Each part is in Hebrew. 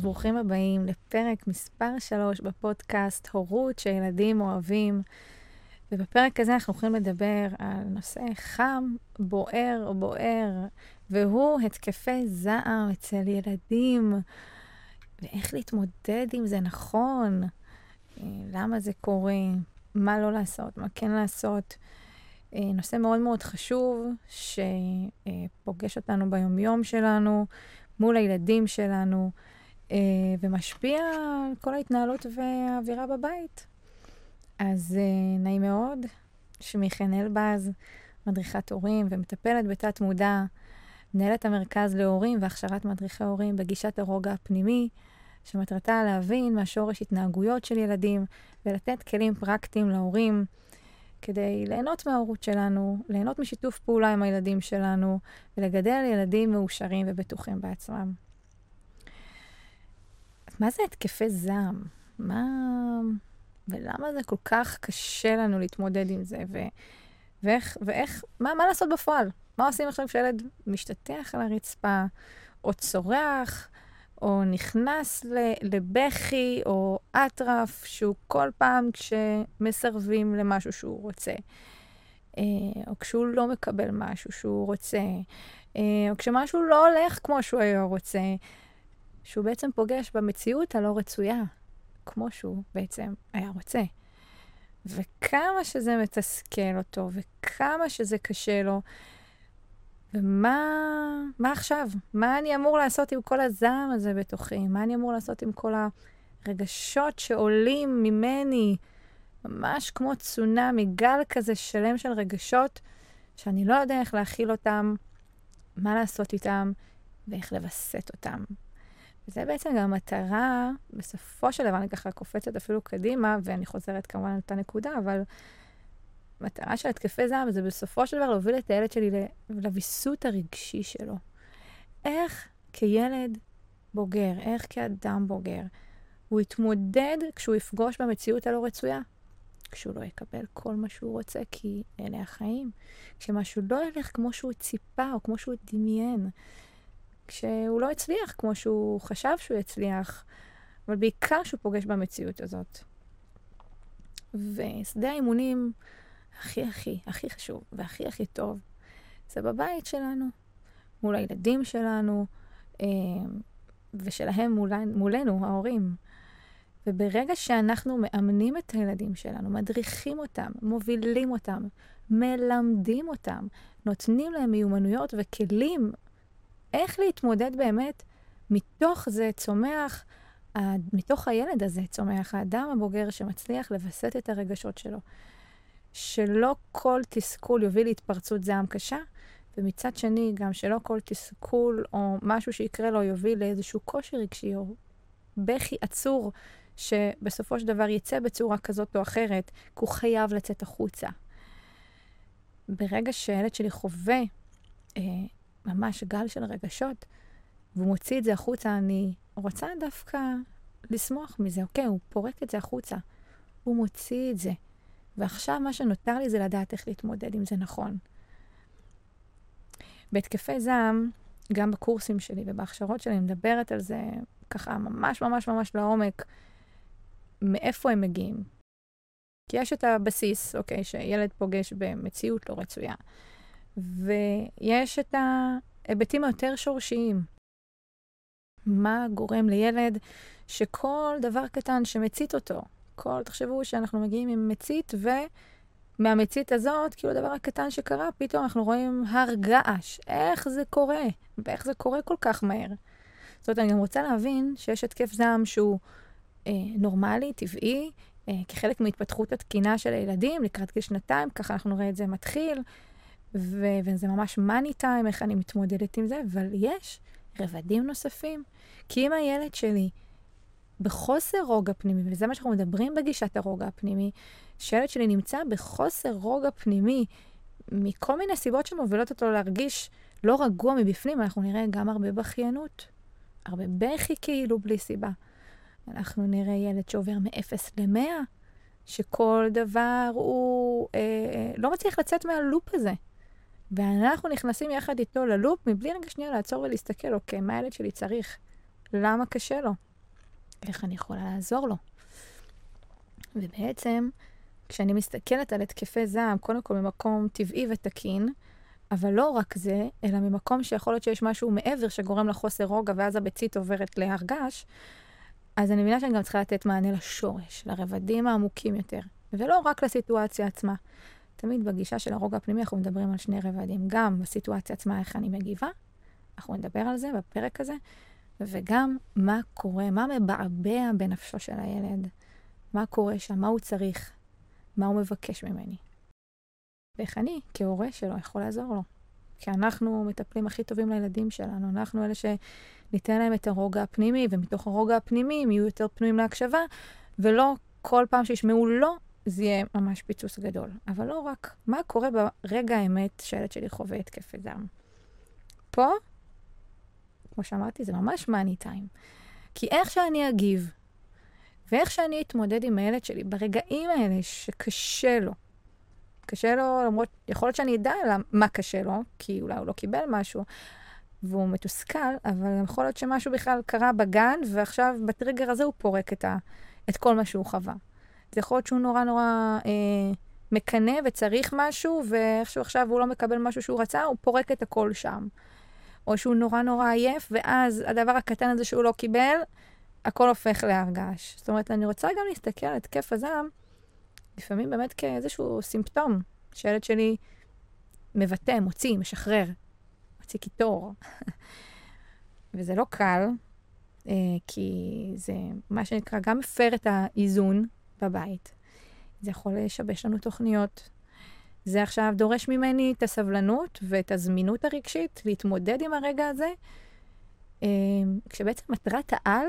אז ברוכים הבאים לפרק מספר 3 בפודקאסט הורות שילדים אוהבים. ובפרק הזה אנחנו הולכים לדבר על נושא חם, בוער בוער, והוא התקפי זעם אצל ילדים, ואיך להתמודד עם זה נכון, אה, למה זה קורה, מה לא לעשות, מה כן לעשות. אה, נושא מאוד מאוד חשוב, שפוגש אותנו ביומיום שלנו, מול הילדים שלנו, ומשפיע על כל ההתנהלות והאווירה בבית. אז נעים מאוד, שמי חן אלבז, מדריכת הורים ומטפלת בתת מודע, מנהלת המרכז להורים והכשרת מדריכי הורים בגישת הרוגע הפנימי. שמטרתה להבין מהשורש התנהגויות של ילדים ולתת כלים פרקטיים להורים כדי ליהנות מההורות שלנו, ליהנות משיתוף פעולה עם הילדים שלנו ולגדל ילדים מאושרים ובטוחים בעצמם. מה זה התקפי זעם? מה... ולמה זה כל כך קשה לנו להתמודד עם זה? ו... ואיך, ואיך, מה, מה לעשות בפועל? מה עושים עכשיו כשילד משתטח על הרצפה, או צורח, או נכנס לבכי או אטרף, שהוא כל פעם כשמסרבים למשהו שהוא רוצה, אה, או כשהוא לא מקבל משהו שהוא רוצה, אה, או כשמשהו לא הולך כמו שהוא היה רוצה, שהוא בעצם פוגש במציאות הלא רצויה, כמו שהוא בעצם היה רוצה. וכמה שזה מתסכל אותו, וכמה שזה קשה לו, ומה מה עכשיו? מה אני אמור לעשות עם כל הזעם הזה בתוכי? מה אני אמור לעשות עם כל הרגשות שעולים ממני, ממש כמו צונאמי, גל כזה שלם של רגשות, שאני לא יודע איך להכיל אותם, מה לעשות איתם ואיך לווסת אותם. וזה בעצם גם המטרה, בסופו של דבר, אני ככה קופצת אפילו קדימה, ואני חוזרת כמובן לאותה נקודה, אבל המטרה של התקפי זעם זה בסופו של דבר להוביל את הילד שלי לוויסות הרגשי שלו. איך כילד בוגר, איך כאדם בוגר, הוא יתמודד כשהוא יפגוש במציאות הלא רצויה. כשהוא לא יקבל כל מה שהוא רוצה, כי אלה החיים. כשמשהו לא ילך כמו שהוא ציפה או כמו שהוא דמיין. כשהוא לא הצליח כמו שהוא חשב שהוא יצליח, אבל בעיקר כשהוא פוגש במציאות הזאת. ושדה האימונים הכי הכי, הכי חשוב והכי הכי טוב, זה בבית שלנו, מול הילדים שלנו, אה, ושלהם מולנו, מולנו, ההורים. וברגע שאנחנו מאמנים את הילדים שלנו, מדריכים אותם, מובילים אותם, מלמדים אותם, נותנים להם מיומנויות וכלים איך להתמודד באמת, מתוך זה צומח, מתוך הילד הזה צומח האדם הבוגר שמצליח לווסת את הרגשות שלו. שלא כל תסכול יוביל להתפרצות זעם קשה, ומצד שני, גם שלא כל תסכול או משהו שיקרה לו יוביל לאיזשהו קושי רגשי או בכי עצור, שבסופו של דבר יצא בצורה כזאת או אחרת, כי הוא חייב לצאת החוצה. ברגע שהילד שלי חווה אה, ממש גל של רגשות, והוא מוציא את זה החוצה, אני רוצה דווקא לשמוח מזה. אוקיי, הוא פורק את זה החוצה. הוא מוציא את זה. ועכשיו מה שנותר לי זה לדעת איך להתמודד עם זה נכון. בהתקפי זעם, גם בקורסים שלי ובהכשרות שלי, אני מדברת על זה ככה ממש ממש ממש לעומק, מאיפה הם מגיעים. כי יש את הבסיס, אוקיי, שילד פוגש במציאות לא רצויה, ויש את ההיבטים היותר שורשיים. מה גורם לילד שכל דבר קטן שמצית אותו, כל, תחשבו שאנחנו מגיעים עם מצית, ומהמצית הזאת, כאילו הדבר הקטן שקרה, פתאום אנחנו רואים הר געש. איך זה קורה? ואיך זה קורה כל כך מהר? זאת אומרת, אני גם רוצה להבין שיש התקף זעם שהוא אה, נורמלי, טבעי, אה, כחלק מהתפתחות התקינה של הילדים, לקראת גיל שנתיים, ככה אנחנו נראה את זה מתחיל, ו- וזה ממש מאני טיים, איך אני מתמודדת עם זה, אבל יש רבדים נוספים. כי אם הילד שלי בחוסר רוגע פנימי, וזה מה שאנחנו מדברים בגישת הרוגע הפנימי, שילד שלי נמצא בחוסר רוגע פנימי, מכל מיני סיבות שמובילות אותו להרגיש לא רגוע מבפנים, אנחנו נראה גם הרבה בכיינות, הרבה בכי כאילו בלי סיבה. אנחנו נראה ילד שעובר מ-0 ל-100, שכל דבר הוא אה, אה, לא מצליח לצאת מהלופ הזה. ואנחנו נכנסים יחד איתו ללופ מבלי רגע שנייה לעצור ולהסתכל, אוקיי, מה הילד שלי צריך? למה קשה לו? איך אני יכולה לעזור לו? ובעצם, כשאני מסתכלת על התקפי זעם, קודם כל ממקום טבעי ותקין, אבל לא רק זה, אלא ממקום שיכול להיות שיש משהו מעבר שגורם לחוסר רוגע, ואז הביצית עוברת להר געש, אז אני מבינה שאני גם צריכה לתת מענה לשורש, לרבדים העמוקים יותר, ולא רק לסיטואציה עצמה. תמיד בגישה של הרוגע הפנימי אנחנו מדברים על שני רבדים, גם בסיטואציה עצמה, איך אני מגיבה, אנחנו נדבר על זה בפרק הזה, וגם מה קורה, מה מבעבע בנפשו של הילד, מה קורה שם, מה הוא צריך, מה הוא מבקש ממני. ואיך אני, כהורה שלו, יכול לעזור לו. כי אנחנו מטפלים הכי טובים לילדים שלנו, אנחנו אלה שניתן להם את הרוגע הפנימי, ומתוך הרוגע הפנימי הם יהיו יותר פנויים להקשבה, ולא כל פעם שישמעו לא, זה יהיה ממש פיצוץ גדול. אבל לא רק, מה קורה ברגע האמת שהילד שלי חווה התקפי זעם. פה, כמו שאמרתי, זה ממש מאני טיים. כי איך שאני אגיב, ואיך שאני אתמודד עם הילד שלי ברגעים האלה שקשה לו, קשה לו, למרות, יכול להיות שאני אדע מה קשה לו, כי אולי הוא לא קיבל משהו, והוא מתוסכל, אבל יכול להיות שמשהו בכלל קרה בגן, ועכשיו בטריגר הזה הוא פורק את, ה, את כל מה שהוא חווה. זה יכול להיות שהוא נורא נורא אה, מקנא וצריך משהו, ואיכשהו עכשיו הוא לא מקבל משהו שהוא רצה, הוא פורק את הכל שם. או שהוא נורא נורא עייף, ואז הדבר הקטן הזה שהוא לא קיבל, הכל הופך להרגש. זאת אומרת, אני רוצה גם להסתכל על התקף הזעם, לפעמים באמת כאיזשהו סימפטום, שהילד שלי מבטא, מוציא, משחרר, מוציא קיטור. וזה לא קל, אה, כי זה מה שנקרא גם מפר את האיזון בבית. זה יכול לשבש לנו תוכניות. זה עכשיו דורש ממני את הסבלנות ואת הזמינות הרגשית להתמודד עם הרגע הזה, אה, כשבעצם מטרת העל,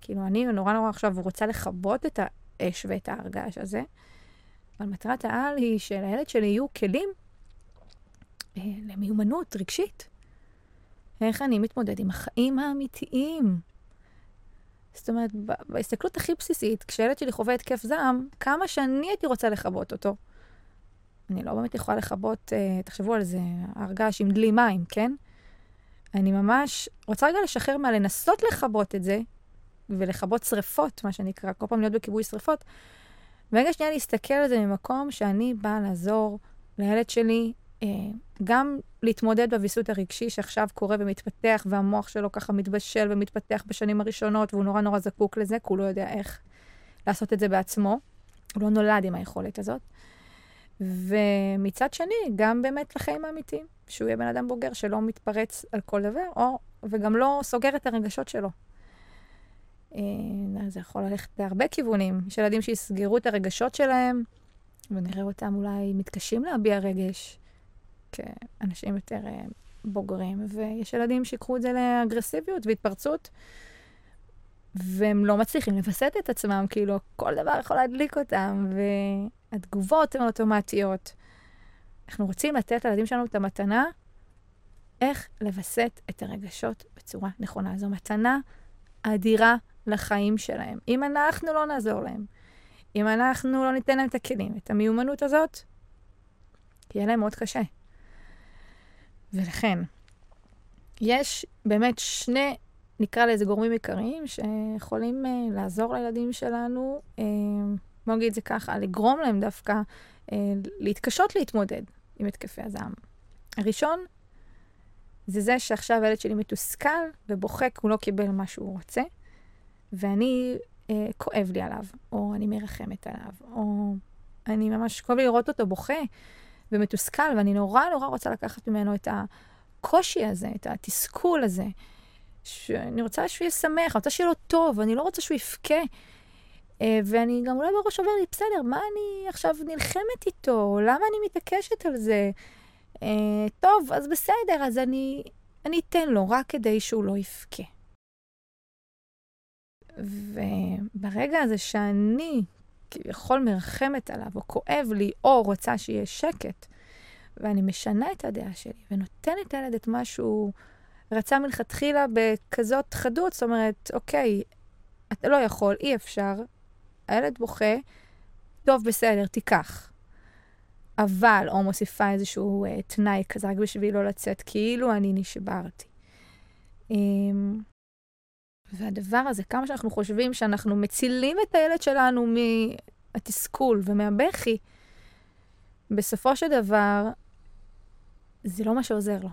כאילו אני נורא נורא עכשיו רוצה לכבות את האש ואת ההרגש הזה, אבל מטרת העל היא שלילד שלי יהיו כלים אה, למיומנות רגשית. איך אני מתמודד עם החיים האמיתיים. זאת אומרת, בהסתכלות הכי בסיסית, כשילד שלי חווה התקף זעם, כמה שאני הייתי רוצה לכבות אותו. אני לא באמת יכולה לכבות, אה, תחשבו על זה, הרגש עם דלי מים, כן? אני ממש רוצה רגע לשחרר מה לנסות לכבות את זה, ולכבות שריפות, מה שנקרא, כל פעם להיות בכיבוי שריפות, ורגע שנייה להסתכל על זה ממקום שאני באה לעזור לילד שלי, גם להתמודד בוויסות הרגשי שעכשיו קורה ומתפתח, והמוח שלו ככה מתבשל ומתפתח בשנים הראשונות, והוא נורא נורא זקוק לזה, כי הוא לא יודע איך לעשות את זה בעצמו. הוא לא נולד עם היכולת הזאת. ומצד שני, גם באמת לחיים האמיתיים, שהוא יהיה בן אדם בוגר שלא מתפרץ על כל דבר, או, וגם לא סוגר את הרגשות שלו. אה, זה יכול ללכת בהרבה כיוונים. יש ילדים שיסגרו את הרגשות שלהם, ונראה אותם אולי מתקשים להביע רגש כאנשים יותר אה, בוגרים, ויש ילדים שיקחו את זה לאגרסיביות והתפרצות, והם לא מצליחים לווסת את עצמם, כאילו, כל דבר יכול להדליק אותם, והתגובות הן אוטומטיות. אנחנו רוצים לתת לילדים שלנו את המתנה איך לווסת את הרגשות בצורה נכונה. זו מתנה אדירה לחיים שלהם. אם אנחנו לא נעזור להם, אם אנחנו לא ניתן להם את הכלים, את המיומנות הזאת, יהיה להם מאוד קשה. ולכן, יש באמת שני, נקרא לזה גורמים עיקריים, שיכולים uh, לעזור לילדים שלנו, uh, בוא נגיד את זה ככה, לגרום להם דווקא uh, להתקשות להתמודד עם התקפי הזעם. הראשון, זה זה שעכשיו הילד שלי מתוסכל כי הוא לא קיבל מה שהוא רוצה. ואני, אה, כואב לי עליו, או אני מרחמת עליו, או אני ממש, כואב לי לראות אותו בוכה ומתוסכל, ואני נורא נורא רוצה לקחת ממנו את הקושי הזה, את התסכול הזה. שאני רוצה שהוא יהיה שמח, אני רוצה שיהיה לו טוב, אני לא רוצה שהוא יבכה. אה, ואני גם אולי בראש עובר לי, בסדר, מה אני עכשיו נלחמת איתו? למה אני מתעקשת על זה? אה, טוב, אז בסדר, אז אני, אני אתן לו רק כדי שהוא לא יבכה. וברגע הזה שאני כביכול מרחמת עליו, או כואב לי, או רוצה שיהיה שקט, ואני משנה את הדעה שלי ונותנת לילד את מה שהוא רצה מלכתחילה בכזאת חדות, זאת אומרת, אוקיי, אתה לא יכול, אי אפשר, הילד בוכה, טוב, בסדר, תיקח. אבל, או מוסיפה איזשהו uh, תנאי כזה רק בשביל לא לצאת, כאילו אני נשברתי. והדבר הזה, כמה שאנחנו חושבים שאנחנו מצילים את הילד שלנו מהתסכול ומהבכי, בסופו של דבר, זה לא מה שעוזר לו.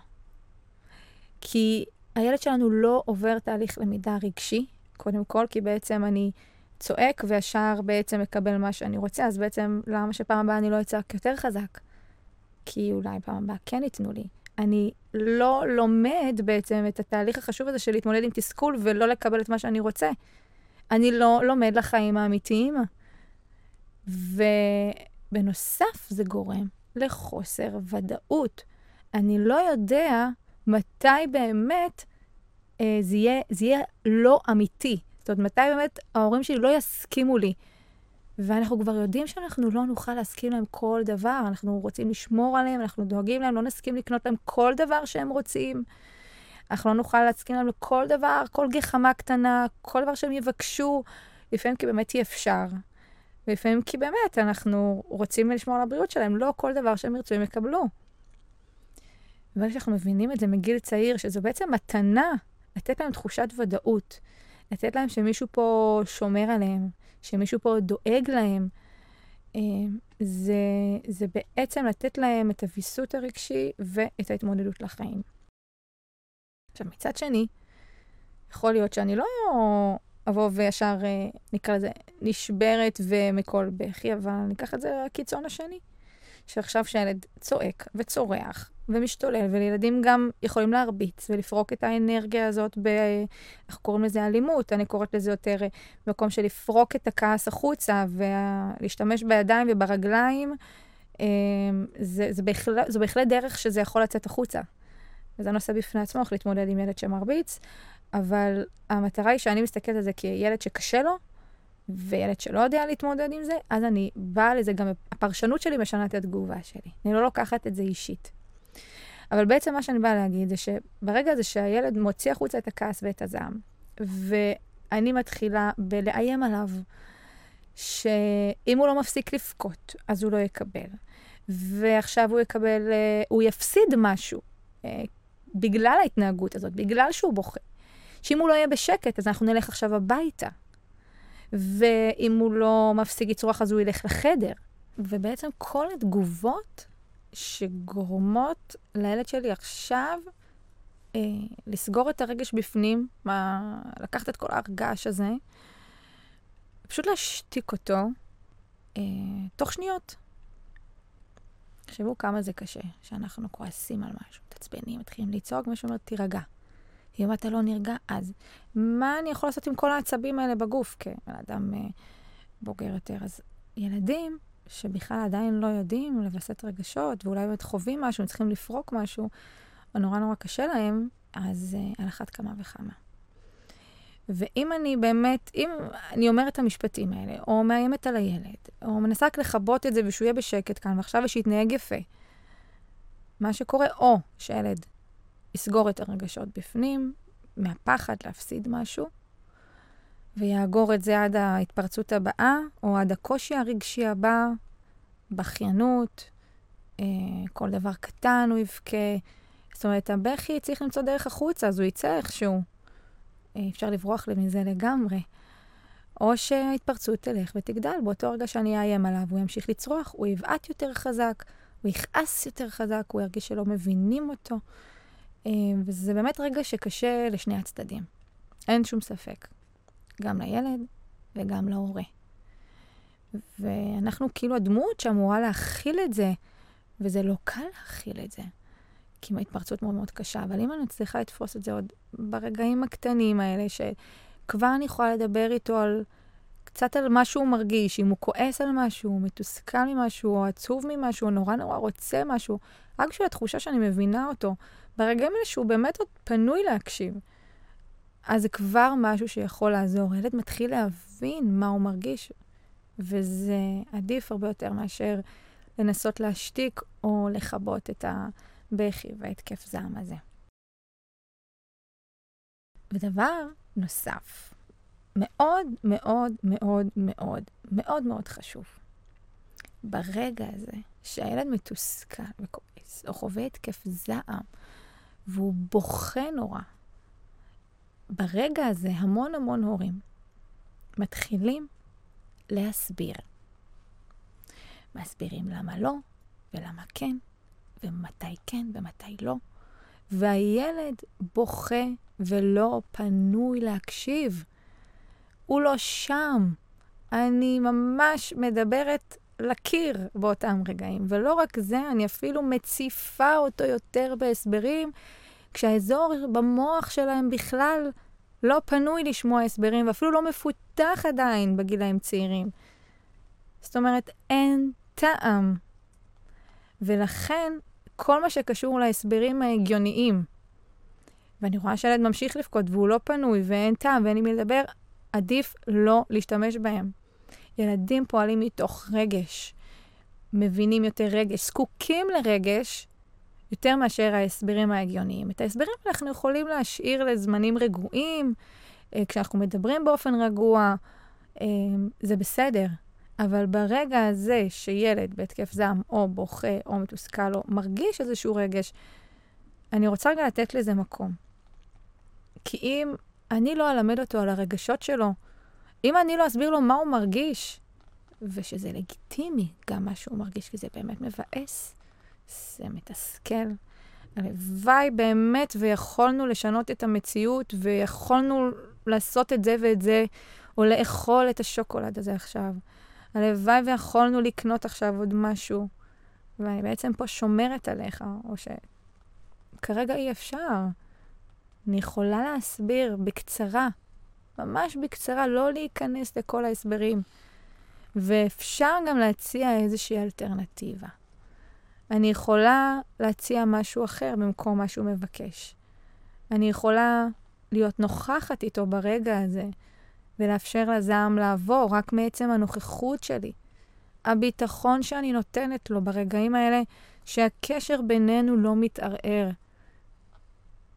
כי הילד שלנו לא עובר תהליך למידה רגשי, קודם כל, כי בעצם אני צועק וישר בעצם מקבל מה שאני רוצה, אז בעצם למה שפעם הבאה אני לא אצעק יותר חזק? כי אולי פעם הבאה כן ייתנו לי. אני לא לומד בעצם את התהליך החשוב הזה של להתמודד עם תסכול ולא לקבל את מה שאני רוצה. אני לא לומד לחיים האמיתיים. ובנוסף, זה גורם לחוסר ודאות. אני לא יודע מתי באמת אה, זה, יהיה, זה יהיה לא אמיתי. זאת אומרת, מתי באמת ההורים שלי לא יסכימו לי. ואנחנו כבר יודעים שאנחנו לא נוכל להסכים להם כל דבר, אנחנו רוצים לשמור עליהם, אנחנו דואגים להם, לא נסכים לקנות להם כל דבר שהם רוצים. אנחנו לא נוכל להסכים להם לכל דבר, כל גחמה קטנה, כל דבר שהם יבקשו, לפעמים כי באמת אי אפשר. ולפעמים כי באמת אנחנו רוצים לשמור על הבריאות שלהם, לא כל דבר שהם ירצו הם יקבלו. וברגע שאנחנו מבינים את זה מגיל צעיר, שזו בעצם מתנה לתת להם תחושת ודאות, לתת להם שמישהו פה שומר עליהם, שמישהו פה דואג להם, אה, זה, זה בעצם לתת להם את הוויסות הרגשי ואת ההתמודדות לחיים. עכשיו, מצד שני, יכול להיות שאני לא אבוא וישר, אה, נקרא לזה, נשברת ומכל בכי, אבל ניקח את זה לקיצון השני. שעכשיו שהילד צועק וצורח ומשתולל, וילדים גם יכולים להרביץ ולפרוק את האנרגיה הזאת ב... אנחנו קוראים לזה אלימות, אני קוראת לזה יותר אה, מקום של לפרוק את הכעס החוצה ולהשתמש בידיים וברגליים. אה, זה, זה בהחלט, זו בהחלט דרך שזה יכול לצאת החוצה. וזה נושא בפני עצמו, איך להתמודד עם ילד שמרביץ, אבל המטרה היא שאני מסתכלת על זה כילד שקשה לו, וילד שלא יודע להתמודד עם זה, אז אני באה לזה, גם הפרשנות שלי משנה את התגובה שלי. אני לא לוקחת את זה אישית. אבל בעצם מה שאני באה להגיד זה שברגע הזה שהילד מוציא החוצה את הכעס ואת הזעם, ואני מתחילה בלאיים עליו, שאם הוא לא מפסיק לבכות, אז הוא לא יקבל. ועכשיו הוא יקבל, אה, הוא יפסיד משהו אה, בגלל ההתנהגות הזאת, בגלל שהוא בוכה. שאם הוא לא יהיה בשקט, אז אנחנו נלך עכשיו הביתה. ואם הוא לא מפסיק לצרוח, אז הוא ילך לחדר. ובעצם כל התגובות שגורמות לילד שלי עכשיו אה, לסגור את הרגש בפנים, מה, לקחת את כל הרגש הזה, פשוט להשתיק אותו אה, תוך שניות. תחשבו כמה זה קשה, שאנחנו כועסים על משהו, מתעצבנים, מתחילים לצעוק, מישהו אומר, תירגע. אם אתה לא נרגע, אז מה אני יכול לעשות עם כל העצבים האלה בגוף כבן אדם אה, בוגר יותר? אז ילדים שבכלל עדיין לא יודעים לווסת רגשות, ואולי באמת חווים משהו, צריכים לפרוק משהו, או נורא נורא קשה להם, אז אה, על אחת כמה וכמה. ואם אני באמת, אם אני אומרת את המשפטים האלה, או מאיימת על הילד, או מנסה רק לכבות את זה ושהוא יהיה בשקט כאן, ועכשיו ושיתנהג יפה, מה שקורה, או שהילד יסגור את הרגשות בפנים, מהפחד להפסיד משהו, ויאגור את זה עד ההתפרצות הבאה, או עד הקושי הרגשי הבא, בכיינות, אה, כל דבר קטן הוא יבכה. זאת אומרת, הבכי צריך למצוא דרך החוצה, אז הוא יצא איכשהו. אה, אפשר לברוח מזה לגמרי. או שההתפרצות תלך ותגדל. באותו רגע שאני אאיים עליו, הוא ימשיך לצרוח, הוא יבעט יותר חזק, הוא יכעס יותר חזק, הוא ירגיש שלא מבינים אותו. אה, וזה באמת רגע שקשה לשני הצדדים. אין שום ספק. גם לילד וגם להורה. ואנחנו כאילו הדמות שאמורה להכיל את זה, וזה לא קל להכיל את זה, כי ההתפרצות מאוד מאוד קשה. אבל אם אני מצליחה לתפוס את זה עוד ברגעים הקטנים האלה, שכבר אני יכולה לדבר איתו על קצת על מה שהוא מרגיש, אם הוא כועס על משהו, מתוסכל ממשהו, או עצוב ממשהו, או נורא נורא רוצה משהו, רק בשביל התחושה שאני מבינה אותו, ברגעים האלה שהוא באמת עוד פנוי להקשיב. אז זה כבר משהו שיכול לעזור. הילד מתחיל להבין מה הוא מרגיש, וזה עדיף הרבה יותר מאשר לנסות להשתיק או לכבות את הבכי וההתקף זעם הזה. ודבר נוסף, מאוד מאוד מאוד מאוד מאוד מאוד חשוב, ברגע הזה שהילד מתוסכל וכועס, או חווה התקף זעם, והוא בוכה נורא, ברגע הזה המון המון הורים מתחילים להסביר. מסבירים למה לא, ולמה כן, ומתי כן ומתי לא. והילד בוכה ולא פנוי להקשיב. הוא לא שם. אני ממש מדברת לקיר באותם רגעים. ולא רק זה, אני אפילו מציפה אותו יותר בהסברים, כשהאזור במוח שלהם בכלל לא פנוי לשמוע הסברים, ואפילו לא מפותח עדיין בגילאים צעירים. זאת אומרת, אין טעם. ולכן, כל מה שקשור להסברים ההגיוניים, ואני רואה שהילד ממשיך לבכות והוא לא פנוי ואין טעם ואין עם מי לדבר, עדיף לא להשתמש בהם. ילדים פועלים מתוך רגש, מבינים יותר רגש, זקוקים לרגש יותר מאשר ההסברים ההגיוניים. את ההסברים אנחנו יכולים להשאיר לזמנים רגועים, אה, כשאנחנו מדברים באופן רגוע, אה, זה בסדר. אבל ברגע הזה שילד בהתקף זעם, או בוכה, או מתוסכל, או מרגיש איזשהו רגש, אני רוצה רגע לתת לזה מקום. כי אם אני לא אלמד אותו על הרגשות שלו, אם אני לא אסביר לו מה הוא מרגיש, ושזה לגיטימי גם מה שהוא מרגיש, כי זה באמת מבאס, זה מתסכל. הלוואי באמת ויכולנו לשנות את המציאות, ויכולנו לעשות את זה ואת זה, או לאכול את השוקולד הזה עכשיו. הלוואי ויכולנו לקנות עכשיו עוד משהו, ואני בעצם פה שומרת עליך, או שכרגע אי אפשר. אני יכולה להסביר בקצרה, ממש בקצרה, לא להיכנס לכל ההסברים. ואפשר גם להציע איזושהי אלטרנטיבה. אני יכולה להציע משהו אחר במקום מה שהוא מבקש. אני יכולה להיות נוכחת איתו ברגע הזה, ולאפשר לזעם לעבור רק מעצם הנוכחות שלי. הביטחון שאני נותנת לו ברגעים האלה, שהקשר בינינו לא מתערער.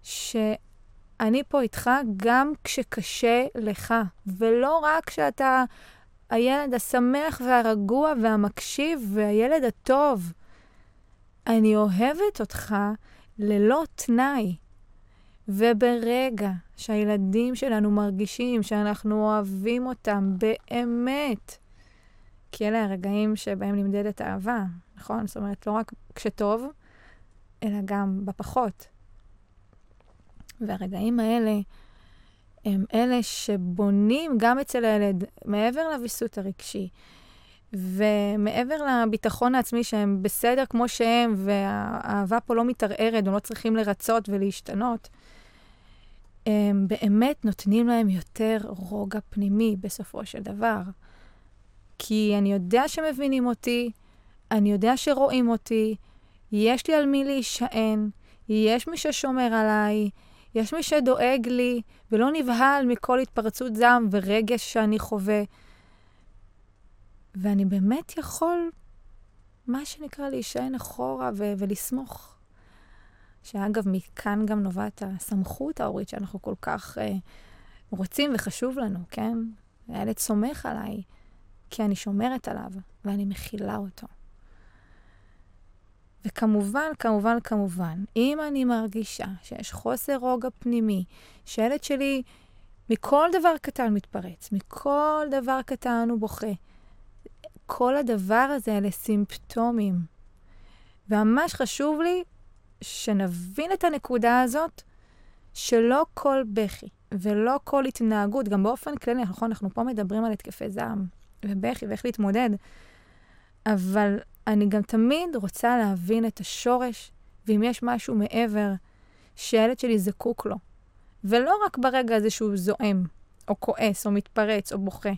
שאני פה איתך גם כשקשה לך, ולא רק כשאתה הילד השמח והרגוע והמקשיב והילד הטוב. אני אוהבת אותך ללא תנאי. וברגע שהילדים שלנו מרגישים שאנחנו אוהבים אותם באמת, כי אלה הרגעים שבהם נמדדת אהבה, נכון? זאת אומרת, לא רק כשטוב, אלא גם בפחות. והרגעים האלה הם אלה שבונים גם אצל הילד, מעבר לוויסות הרגשי, ומעבר לביטחון העצמי שהם בסדר כמו שהם, והאהבה פה לא מתערערת, הם לא צריכים לרצות ולהשתנות, הם באמת נותנים להם יותר רוגע פנימי בסופו של דבר. כי אני יודע שמבינים אותי, אני יודע שרואים אותי, יש לי על מי להישען, יש מי ששומר עליי, יש מי שדואג לי ולא נבהל מכל התפרצות זעם ורגש שאני חווה. ואני באמת יכול, מה שנקרא, להישען אחורה ו- ולסמוך. שאגב, מכאן גם נובעת הסמכות ההורית שאנחנו כל כך uh, רוצים וחשוב לנו, כן? הילד סומך עליי, כי אני שומרת עליו ואני מכילה אותו. וכמובן, כמובן, כמובן, אם אני מרגישה שיש חוסר רוגע פנימי, שהילד שלי מכל דבר קטן מתפרץ, מכל דבר קטן הוא בוכה, כל הדבר הזה אלה סימפטומים. וממש חשוב לי שנבין את הנקודה הזאת, שלא כל בכי ולא כל התנהגות, גם באופן כללי, נכון, אנחנו פה מדברים על התקפי זעם ובכי ואיך להתמודד, אבל אני גם תמיד רוצה להבין את השורש, ואם יש משהו מעבר שהילד שלי זקוק לו. ולא רק ברגע הזה שהוא זועם, או כועס, או מתפרץ, או בוכה,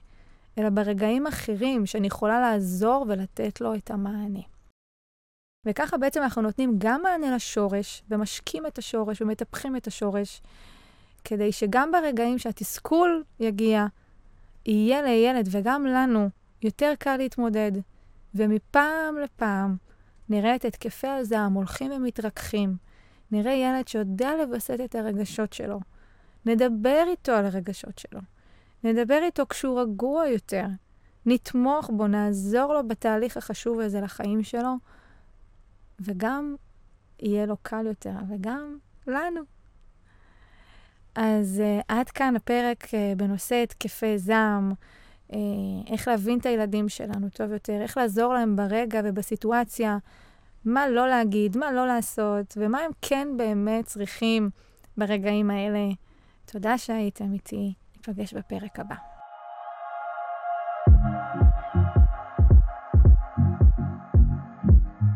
אלא ברגעים אחרים שאני יכולה לעזור ולתת לו את המענה. וככה בעצם אנחנו נותנים גם מענה לשורש, ומשקים את השורש ומטפחים את השורש, כדי שגם ברגעים שהתסכול יגיע, יהיה לילד וגם לנו יותר קל להתמודד, ומפעם לפעם נראה את התקפי הזעם הולכים ומתרככים. נראה ילד שיודע לווסת את הרגשות שלו. נדבר איתו על הרגשות שלו. נדבר איתו כשהוא רגוע יותר. נתמוך בו, נעזור לו בתהליך החשוב הזה לחיים שלו, וגם יהיה לו קל יותר, וגם לנו. אז uh, עד כאן הפרק uh, בנושא התקפי זעם, uh, איך להבין את הילדים שלנו טוב יותר, איך לעזור להם ברגע ובסיטואציה, מה לא להגיד, מה לא לעשות, ומה הם כן באמת צריכים ברגעים האלה. תודה שהייתם איתי, ניפגש בפרק הבא.